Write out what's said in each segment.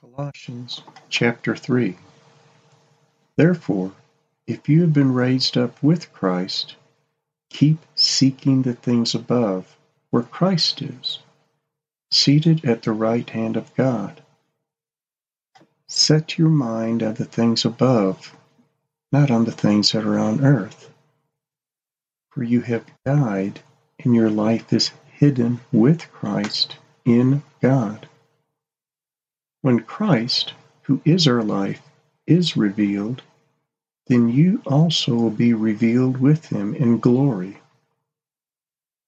Colossians chapter 3 Therefore, if you have been raised up with Christ, keep seeking the things above, where Christ is, seated at the right hand of God. Set your mind on the things above, not on the things that are on earth. For you have died, and your life is hidden with Christ in God. When Christ, who is our life, is revealed, then you also will be revealed with him in glory.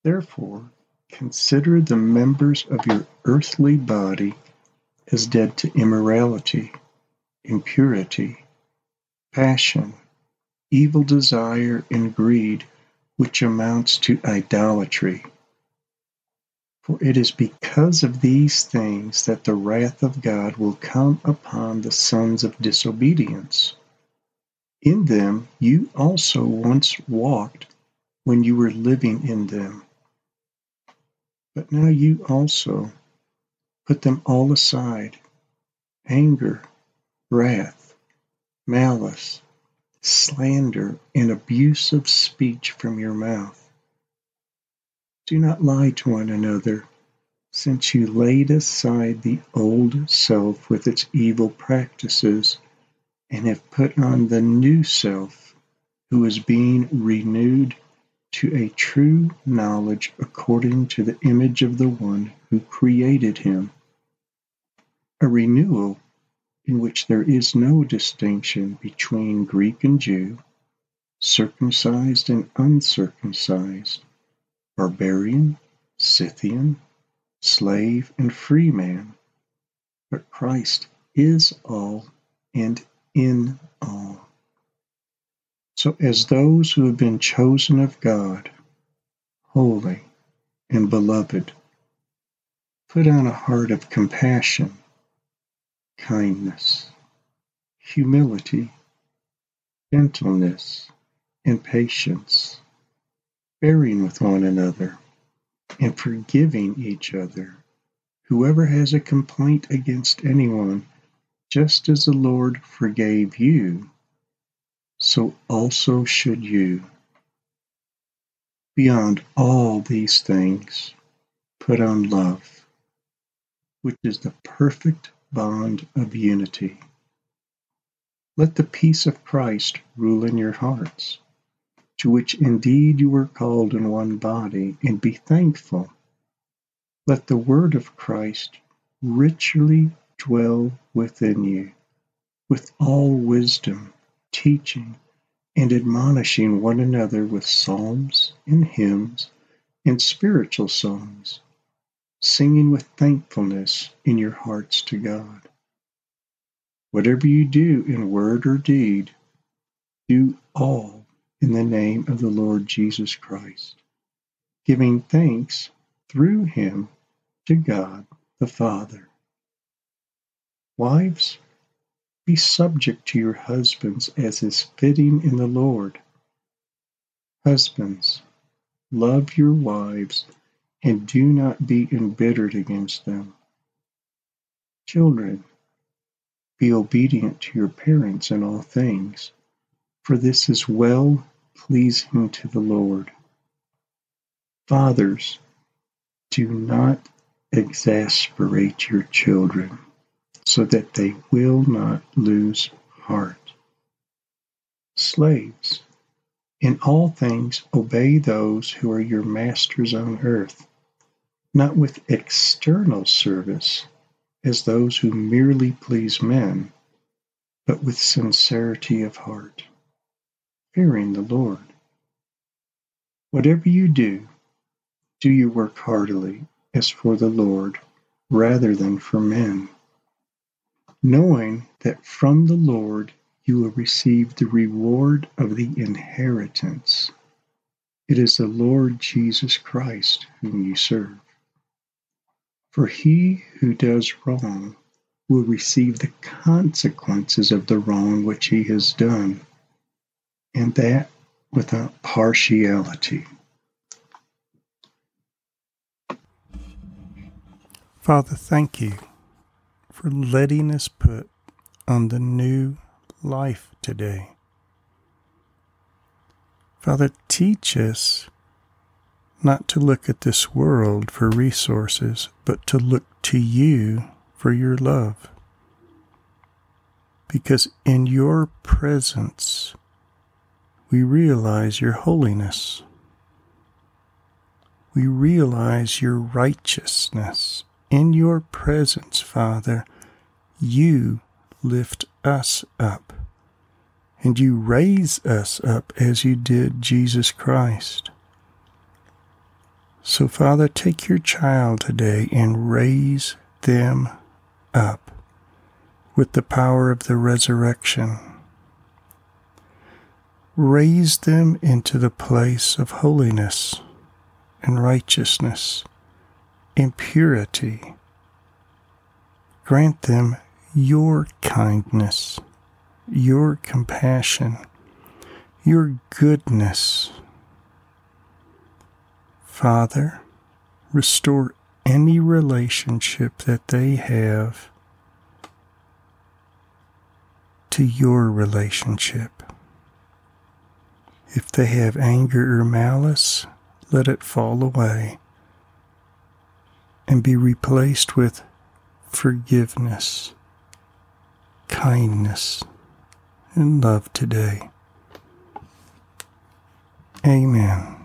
Therefore, consider the members of your earthly body as dead to immorality, impurity, passion, evil desire, and greed, which amounts to idolatry. For it is because of these things that the wrath of God will come upon the sons of disobedience. In them you also once walked when you were living in them. But now you also put them all aside anger, wrath, malice, slander, and abuse of speech from your mouth do not lie to one another, since you laid aside the old self with its evil practices, and have put on the new self, who is being renewed to a true knowledge according to the image of the one who created him. A renewal in which there is no distinction between Greek and Jew, circumcised and uncircumcised barbarian, Scythian, slave, and free man, but Christ is all and in all. So, as those who have been chosen of God, holy and beloved, put on a heart of compassion, kindness, humility, gentleness, and patience bearing with one another, and forgiving each other. Whoever has a complaint against anyone, just as the Lord forgave you, so also should you. Beyond all these things, put on love, which is the perfect bond of unity. Let the peace of Christ rule in your hearts to which indeed you were called in one body, and be thankful. Let the word of Christ richly dwell within you, with all wisdom, teaching and admonishing one another with psalms and hymns and spiritual songs, singing with thankfulness in your hearts to God. Whatever you do in word or deed, do all in the name of the Lord Jesus Christ, giving thanks through him to God the Father. Wives, be subject to your husbands as is fitting in the Lord. Husbands, love your wives and do not be embittered against them. Children, be obedient to your parents in all things, for this is well pleasing to the Lord. Fathers, do not exasperate your children so that they will not lose heart. Slaves, in all things obey those who are your masters on earth, not with external service as those who merely please men, but with sincerity of heart fearing the Lord. Whatever you do, do your work heartily, as for the Lord, rather than for men, knowing that from the Lord you will receive the reward of the inheritance. It is the Lord Jesus Christ whom you serve. For he who does wrong will receive the consequences of the wrong which he has done and that without partiality. Father, thank you for letting us put on the new life today. Father, teach us not to look at this world for resources, but to look to you for your love. Because in your presence, we realize your holiness. We realize your righteousness. In your presence, Father, you lift us up and you raise us up as you did Jesus Christ. So, Father, take your child today and raise them up with the power of the resurrection. Raise them into the place of holiness and righteousness and purity. Grant them your kindness your compassion, your goodness. Father, restore any relationship that they have to your relationship. If they have anger or malice, let it fall away and be replaced with forgiveness, kindness, and love today. Amen.